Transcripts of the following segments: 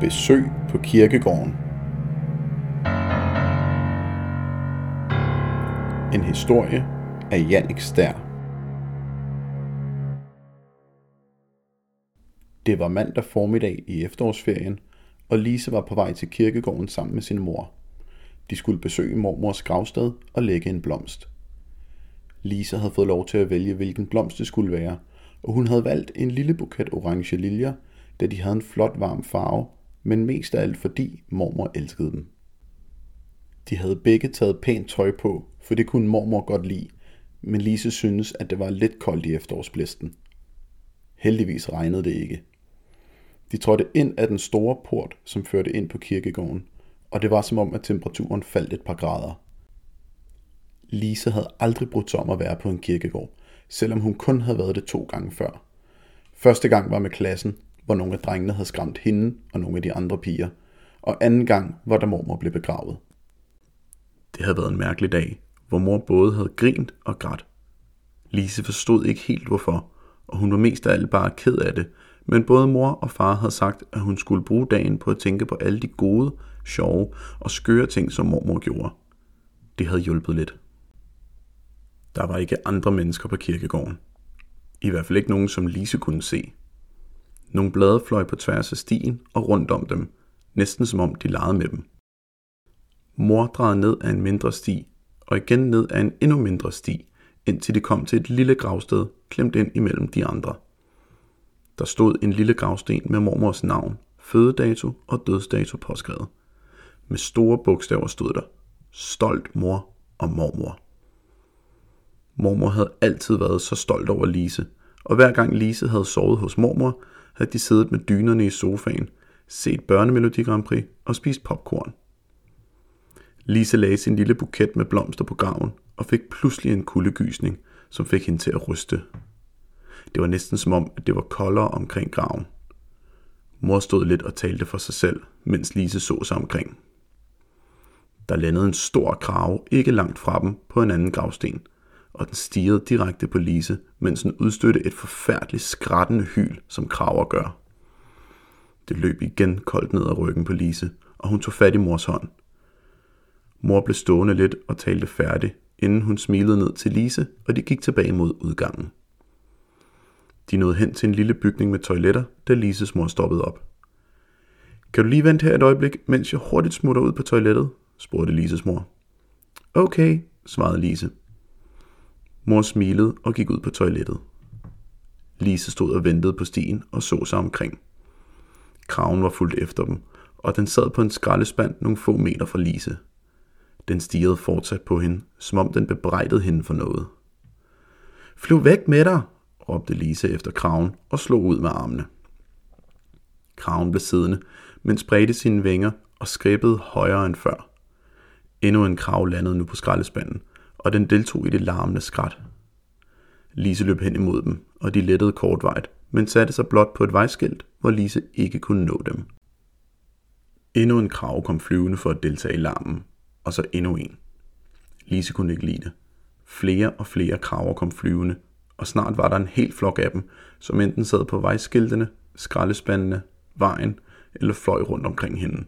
Besøg på kirkegården. En historie af Jannik Stær. Det var mandag formiddag i efterårsferien, og Lise var på vej til kirkegården sammen med sin mor. De skulle besøge mormors gravsted og lægge en blomst. Lise havde fået lov til at vælge, hvilken blomst det skulle være, og hun havde valgt en lille buket orange liljer, da de havde en flot varm farve, men mest af alt fordi mormor elskede dem. De havde begge taget pænt tøj på, for det kunne mormor godt lide, men Lise syntes, at det var lidt koldt i efterårsblæsten. Heldigvis regnede det ikke. De trådte ind af den store port, som førte ind på kirkegården, og det var som om, at temperaturen faldt et par grader. Lise havde aldrig brudt om at være på en kirkegård, selvom hun kun havde været det to gange før. Første gang var med klassen, hvor nogle af drengene havde skræmt hende og nogle af de andre piger, og anden gang var der mormor blev begravet. Det havde været en mærkelig dag, hvor mor både havde grint og grædt. Lise forstod ikke helt hvorfor, og hun var mest af alt bare ked af det, men både mor og far havde sagt, at hun skulle bruge dagen på at tænke på alle de gode, sjove og skøre ting, som mormor gjorde. Det havde hjulpet lidt. Der var ikke andre mennesker på kirkegården. I hvert fald ikke nogen, som Lise kunne se. Nogle blade fløj på tværs af stien og rundt om dem, næsten som om de legede med dem. Mor drejede ned af en mindre sti, og igen ned af en endnu mindre sti, indtil de kom til et lille gravsted, klemt ind imellem de andre. Der stod en lille gravsten med mormors navn, fødedato og dødsdato påskrevet. Med store bogstaver stod der, stolt mor og mormor. Mormor havde altid været så stolt over Lise, og hver gang Lise havde sovet hos mormor, havde de siddet med dynerne i sofaen, set børnemelodi Grand Prix og spist popcorn. Lise lagde sin lille buket med blomster på graven og fik pludselig en kuldegysning, som fik hende til at ryste. Det var næsten som om, at det var koldere omkring graven. Mor stod lidt og talte for sig selv, mens Lise så sig omkring. Der landede en stor krave ikke langt fra dem på en anden gravsten – og den stirrede direkte på Lise, mens den udstødte et forfærdeligt skrattende hyl, som kraver gør. Det løb igen koldt ned ad ryggen på Lise, og hun tog fat i mors hånd. Mor blev stående lidt og talte færdig, inden hun smilede ned til Lise, og de gik tilbage mod udgangen. De nåede hen til en lille bygning med toiletter, da Lises mor stoppede op. Kan du lige vente her et øjeblik, mens jeg hurtigt smutter ud på toilettet? spurgte Lises mor. Okay, svarede Lise. Mor smilede og gik ud på toilettet. Lise stod og ventede på stien og så sig omkring. Kraven var fuldt efter dem, og den sad på en skraldespand nogle få meter fra Lise. Den stirrede fortsat på hende, som om den bebrejdede hende for noget. Flyv væk med dig, råbte Lise efter kraven og slog ud med armene. Kraven blev siddende, men spredte sine vinger og skrippede højere end før. Endnu en krav landede nu på skraldespanden, og den deltog i det larmende skrat. Lise løb hen imod dem, og de lettede kortvejt, men satte sig blot på et vejskilt, hvor Lise ikke kunne nå dem. Endnu en krav kom flyvende for at deltage i larmen, og så endnu en. Lise kunne ikke lide det. Flere og flere kraver kom flyvende, og snart var der en hel flok af dem, som enten sad på vejskiltene, skraldespandene, vejen eller fløj rundt omkring hende.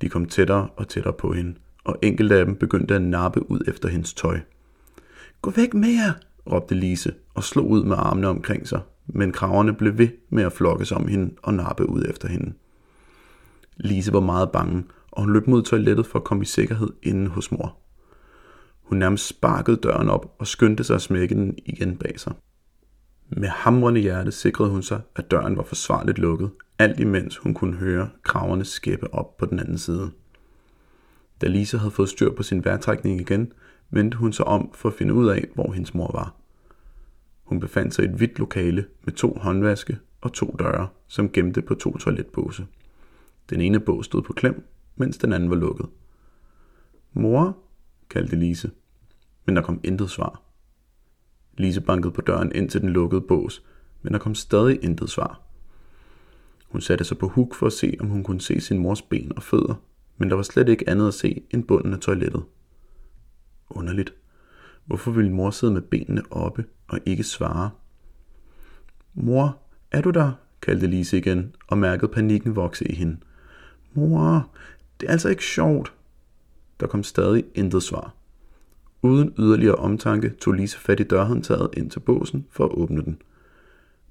De kom tættere og tættere på hende, og enkelte af dem begyndte at nappe ud efter hendes tøj. Gå væk med jer, råbte Lise og slog ud med armene omkring sig, men kraverne blev ved med at flokke sig om hende og nappe ud efter hende. Lise var meget bange, og hun løb mod toilettet for at komme i sikkerhed inden hos mor. Hun nærmest sparkede døren op og skyndte sig at smække den igen bag sig. Med hamrende hjerte sikrede hun sig, at døren var forsvarligt lukket, alt imens hun kunne høre kraverne skæppe op på den anden side. Da Lisa havde fået styr på sin vejrtrækning igen, vendte hun sig om for at finde ud af, hvor hendes mor var. Hun befandt sig i et hvidt lokale med to håndvaske og to døre, som gemte på to toiletbåse. Den ene bås stod på klem, mens den anden var lukket. Mor, kaldte Lise, men der kom intet svar. Lise bankede på døren ind til den lukkede bås, men der kom stadig intet svar. Hun satte sig på huk for at se, om hun kunne se sin mors ben og fødder, men der var slet ikke andet at se end bunden af toilettet. Underligt. Hvorfor ville mor sidde med benene oppe og ikke svare? Mor, er du der? kaldte Lise igen og mærkede panikken vokse i hende, Mor, det er altså ikke sjovt. Der kom stadig intet svar. Uden yderligere omtanke tog Lise fat i dørhåndtaget ind til båsen for at åbne den.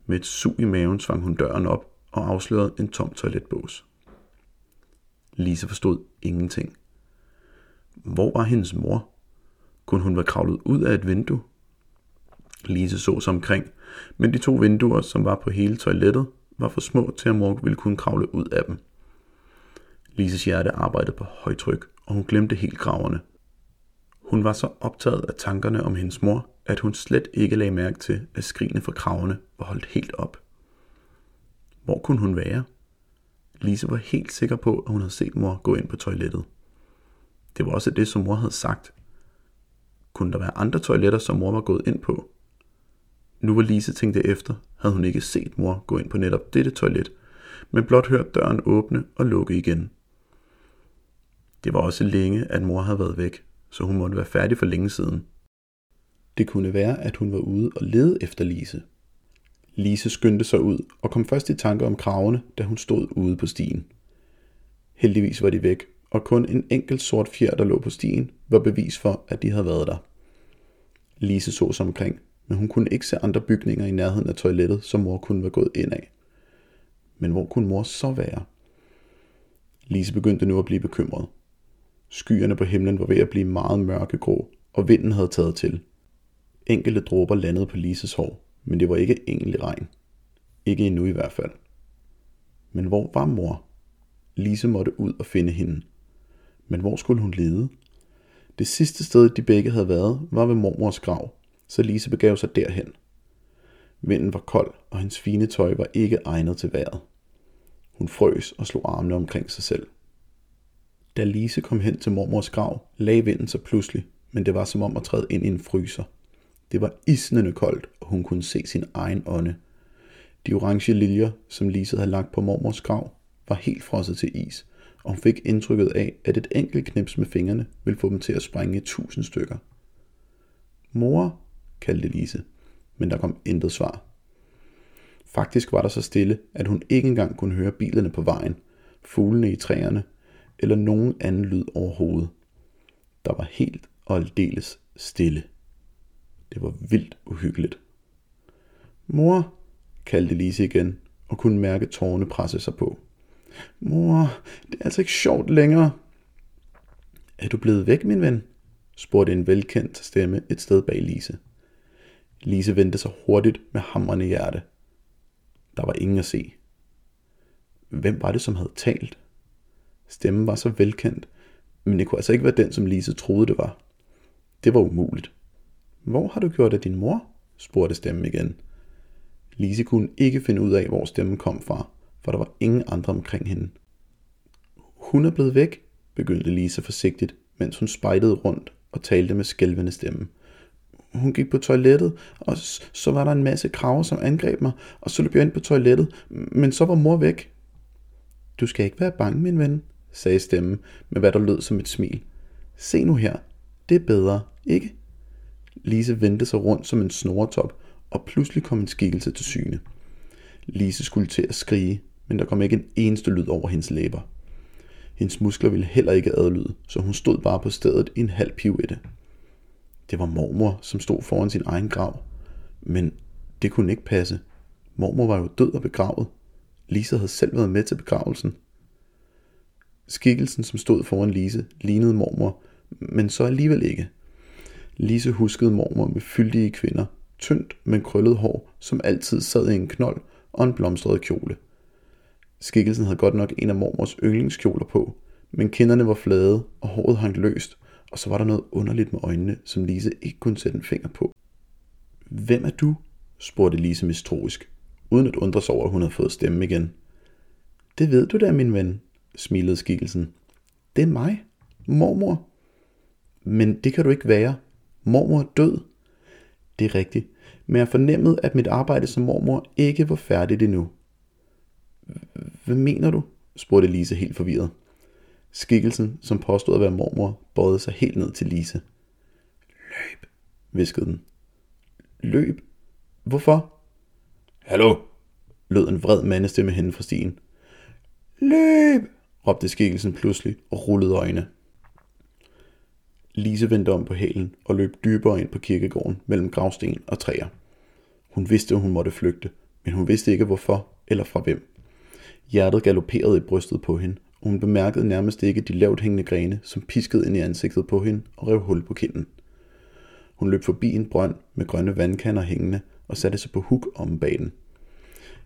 Med et sug i maven svang hun døren op og afslørede en tom toiletbås. Lise forstod ingenting. Hvor var hendes mor? Kunne hun være kravlet ud af et vindue? Lise så sig omkring, men de to vinduer, som var på hele toilettet, var for små til at mor ville kunne kravle ud af dem. Lises hjerte arbejdede på højtryk, og hun glemte helt graverne. Hun var så optaget af tankerne om hendes mor, at hun slet ikke lagde mærke til, at skrigene fra kravene var holdt helt op. Hvor kunne hun være? Lise var helt sikker på, at hun havde set mor gå ind på toilettet. Det var også det, som mor havde sagt. Kunne der være andre toiletter, som mor var gået ind på? Nu var Lise tænkte efter, havde hun ikke set mor gå ind på netop dette toilet, men blot hørt døren åbne og lukke igen. Det var også længe, at mor havde været væk, så hun måtte være færdig for længe siden. Det kunne være, at hun var ude og lede efter Lise. Lise skyndte sig ud og kom først i tanke om kravene, da hun stod ude på stien. Heldigvis var de væk, og kun en enkelt sort fjer, der lå på stien, var bevis for, at de havde været der. Lise så sig omkring, men hun kunne ikke se andre bygninger i nærheden af toilettet, som mor kunne være gået ind af. Men hvor kunne mor så være? Lise begyndte nu at blive bekymret. Skyerne på himlen var ved at blive meget mørkegrå, og vinden havde taget til. Enkelte dråber landede på Lises hår, men det var ikke egentlig regn. Ikke endnu i hvert fald. Men hvor var mor? Lise måtte ud og finde hende. Men hvor skulle hun lede? Det sidste sted, de begge havde været, var ved mormors grav, så Lise begav sig derhen. Vinden var kold, og hendes fine tøj var ikke egnet til vejret. Hun frøs og slog armene omkring sig selv. Da Lise kom hen til mormors grav, lagde vinden sig pludselig, men det var som om at træde ind i en fryser. Det var isnende koldt, og hun kunne se sin egen ånde. De orange liljer, som Lise havde lagt på mormors grav, var helt frosset til is, og hun fik indtrykket af, at et enkelt knips med fingrene ville få dem til at sprænge i tusind stykker. Mor, kaldte Lise, men der kom intet svar. Faktisk var der så stille, at hun ikke engang kunne høre bilerne på vejen, fuglene i træerne eller nogen anden lyd overhovedet. Der var helt og aldeles stille. Det var vildt uhyggeligt. Mor, kaldte Lise igen og kunne mærke tårerne presse sig på. Mor, det er altså ikke sjovt længere. Er du blevet væk, min ven? spurgte en velkendt stemme et sted bag Lise. Lise vendte sig hurtigt med hamrende hjerte. Der var ingen at se. Hvem var det, som havde talt? Stemmen var så velkendt, men det kunne altså ikke være den, som Lise troede det var. Det var umuligt. Hvor har du gjort af din mor? spurgte stemmen igen. Lise kunne ikke finde ud af, hvor stemmen kom fra, for der var ingen andre omkring hende. Hun er blevet væk, begyndte Lise forsigtigt, mens hun spejtede rundt og talte med skælvende stemme. Hun gik på toilettet, og så var der en masse kraver, som angreb mig, og så løb jeg ind på toilettet, men så var mor væk. Du skal ikke være bange, min ven, sagde stemmen med hvad der lød som et smil. Se nu her, det er bedre, ikke? Lise vendte sig rundt som en snoretop, og pludselig kom en skikkelse til syne. Lise skulle til at skrige, men der kom ikke en eneste lyd over hendes læber. Hendes muskler ville heller ikke adlyde, så hun stod bare på stedet i en halv pivette. Det var mormor, som stod foran sin egen grav. Men det kunne ikke passe. Mormor var jo død og begravet. Lise havde selv været med til begravelsen. Skikkelsen, som stod foran Lise, lignede mormor, men så alligevel ikke. Lise huskede mormor med fyldige kvinder, tyndt, men krøllet hår, som altid sad i en knold og en blomstret kjole. Skikkelsen havde godt nok en af mormors yndlingskjoler på, men kinderne var flade, og håret hang løst, og så var der noget underligt med øjnene, som Lise ikke kunne sætte en finger på. Hvem er du? spurgte Lise mistroisk, uden at undre sig over, at hun havde fået stemme igen. Det ved du da, min ven, smilede skikkelsen. Det er mig, mormor. Men det kan du ikke være. Mormor død. Det er rigtigt, men jeg fornemmede, at mit arbejde som mormor ikke var færdigt endnu. Hvad mener du? spurgte Lise helt forvirret. Skikkelsen, som påstod at være mormor, bøjede sig helt ned til Lise. Løb, viskede den. Løb? Hvorfor? Hallo, lød en vred mandestemme hende fra stien. Løb, råbte skikkelsen pludselig og rullede øjne. Lise vendte om på hælen og løb dybere ind på kirkegården mellem gravsten og træer. Hun vidste, at hun måtte flygte, men hun vidste ikke hvorfor eller fra hvem. Hjertet galopperede i brystet på hende, og hun bemærkede nærmest ikke de lavt hængende grene, som piskede ind i ansigtet på hende og rev hul på kinden. Hun løb forbi en brønd med grønne vandkander hængende og satte sig på huk om bag den.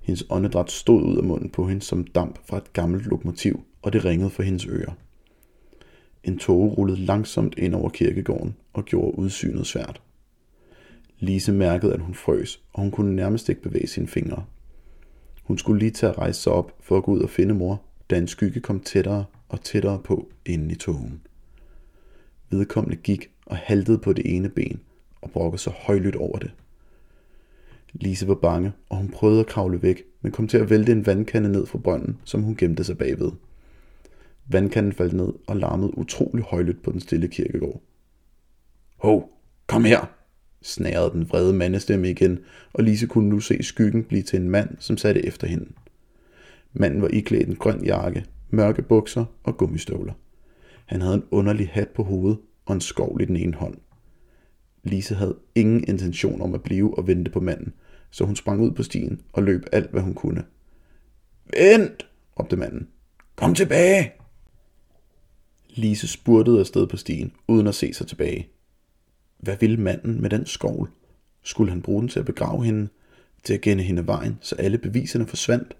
Hendes åndedræt stod ud af munden på hende som damp fra et gammelt lokomotiv, og det ringede for hendes ører. En tåge rullede langsomt ind over kirkegården og gjorde udsynet svært. Lise mærkede, at hun frøs, og hun kunne nærmest ikke bevæge sine fingre. Hun skulle lige til at rejse sig op for at gå ud og finde mor, da en skygge kom tættere og tættere på inden i togen. Vedkommende gik og haltede på det ene ben og brokkede sig højlydt over det. Lise var bange, og hun prøvede at kravle væk, men kom til at vælte en vandkande ned fra brønden, som hun gemte sig bagved. Vandkanden faldt ned og larmede utrolig højlydt på den stille kirkegård. Hov, kom her, snærede den vrede mandestemme igen, og Lise kunne nu se skyggen blive til en mand, som satte efter hende. Manden var iklædt en grøn jakke, mørke bukser og gummistøvler. Han havde en underlig hat på hovedet og en skovl i den ene hånd. Lise havde ingen intention om at blive og vente på manden, så hun sprang ud på stien og løb alt, hvad hun kunne. Vent, råbte manden. Kom tilbage! Lise spurtede afsted på stien, uden at se sig tilbage. Hvad ville manden med den skovl? Skulle han bruge den til at begrave hende? Til at gænde hende vejen, så alle beviserne forsvandt?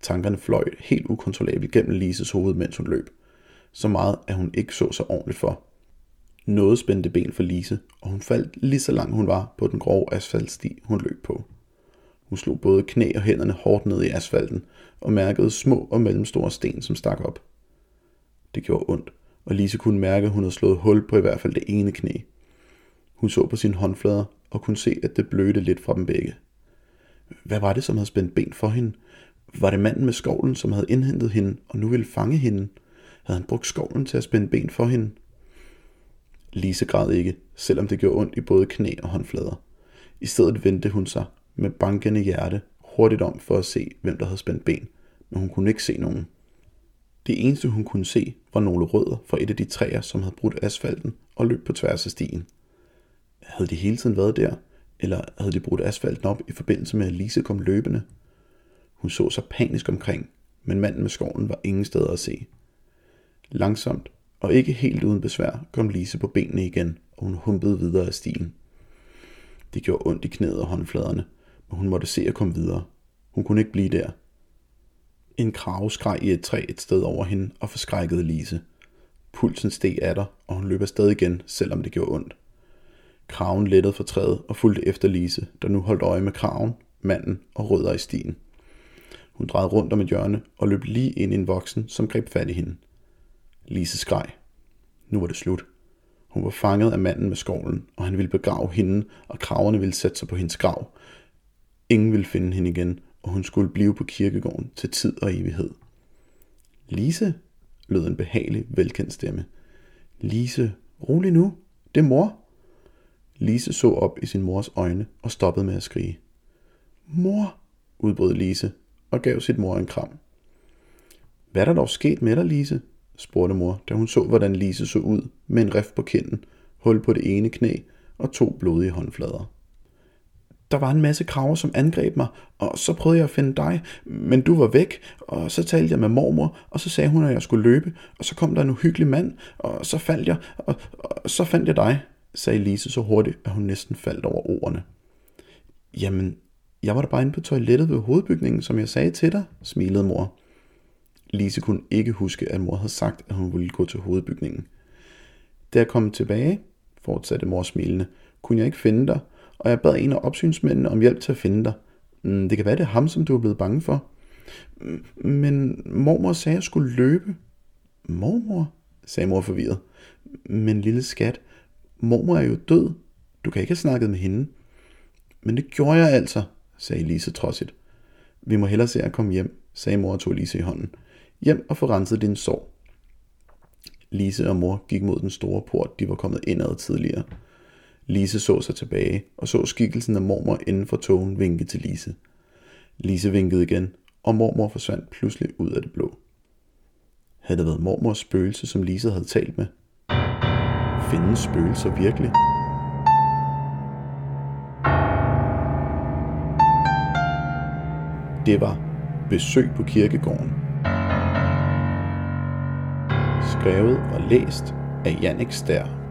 Tankerne fløj helt ukontrollabelt gennem Lises hoved, mens hun løb. Så meget, at hun ikke så sig ordentligt for. Noget spændte ben for Lise, og hun faldt lige så langt hun var på den grove asfaltsti, hun løb på. Hun slog både knæ og hænderne hårdt ned i asfalten, og mærkede små og mellemstore sten, som stak op. Det gjorde ondt, og Lise kunne mærke, at hun havde slået hul på i hvert fald det ene knæ. Hun så på sine håndflader og kunne se, at det blødte lidt fra dem begge. Hvad var det, som havde spændt ben for hende? Var det manden med skovlen, som havde indhentet hende og nu ville fange hende? Havde han brugt skovlen til at spænde ben for hende? Lise græd ikke, selvom det gjorde ondt i både knæ og håndflader. I stedet vendte hun sig med bankende hjerte hurtigt om for at se, hvem der havde spændt ben, men hun kunne ikke se nogen. Det eneste hun kunne se var nogle rødder fra et af de træer, som havde brudt asfalten og løb på tværs af stien. Havde de hele tiden været der, eller havde de brudt asfalten op i forbindelse med, at Lise kom løbende? Hun så sig panisk omkring, men manden med skoven var ingen steder at se. Langsomt og ikke helt uden besvær kom Lise på benene igen, og hun humpede videre af stien. Det gjorde ondt i knæet og håndfladerne, men hun måtte se at komme videre. Hun kunne ikke blive der. En krave skreg i et træ et sted over hende og forskrækkede Lise. Pulsen steg af dig, og hun løb afsted igen, selvom det gjorde ondt. Kraven lettede fra træet og fulgte efter Lise, der nu holdt øje med kraven, manden og rødder i stien. Hun drejede rundt om et hjørne og løb lige ind i en voksen, som greb fat i hende. Lise skreg. Nu var det slut. Hun var fanget af manden med skovlen, og han ville begrave hende, og kraverne ville sætte sig på hendes grav. Ingen ville finde hende igen, og hun skulle blive på kirkegården til tid og evighed. Lise, lød en behagelig, velkendt stemme. Lise, rolig nu. Det er mor. Lise så op i sin mors øjne og stoppede med at skrige. Mor, udbrød Lise og gav sit mor en kram. Hvad er der dog sket med dig, Lise? spurgte mor, da hun så, hvordan Lise så ud med en rift på kinden, hul på det ene knæ og to blodige håndflader. Der var en masse kraver, som angreb mig, og så prøvede jeg at finde dig, men du var væk, og så talte jeg med mormor, og så sagde hun, at jeg skulle løbe, og så kom der en uhyggelig mand, og så faldt jeg, og, og så fandt jeg dig, sagde Lise så hurtigt, at hun næsten faldt over ordene. Jamen, jeg var da bare inde på toilettet ved hovedbygningen, som jeg sagde til dig, smilede mor. Lise kunne ikke huske, at mor havde sagt, at hun ville gå til hovedbygningen. Da jeg kom tilbage, fortsatte mor smilende, kunne jeg ikke finde dig, og jeg bad en af opsynsmændene om hjælp til at finde dig. Mm, det kan være, det er ham, som du er blevet bange for. Mm, men mormor sagde, at jeg skulle løbe. Mormor? sagde mor forvirret. Men lille skat, mormor er jo død. Du kan ikke have snakket med hende. Men det gjorde jeg altså, sagde Lise trodsigt. Vi må hellere se at komme hjem, sagde mor og tog Lise i hånden. Hjem og få renset din sorg. Lise og mor gik mod den store port, de var kommet indad tidligere. Lise så sig tilbage og så skikkelsen af mormor inden for togen vinke til Lise. Lise vinkede igen, og mormor forsvandt pludselig ud af det blå. Havde det været mormors spøgelse, som Lise havde talt med? Findes spøgelser virkelig? Det var Besøg på kirkegården. Skrevet og læst af Jannik Stær.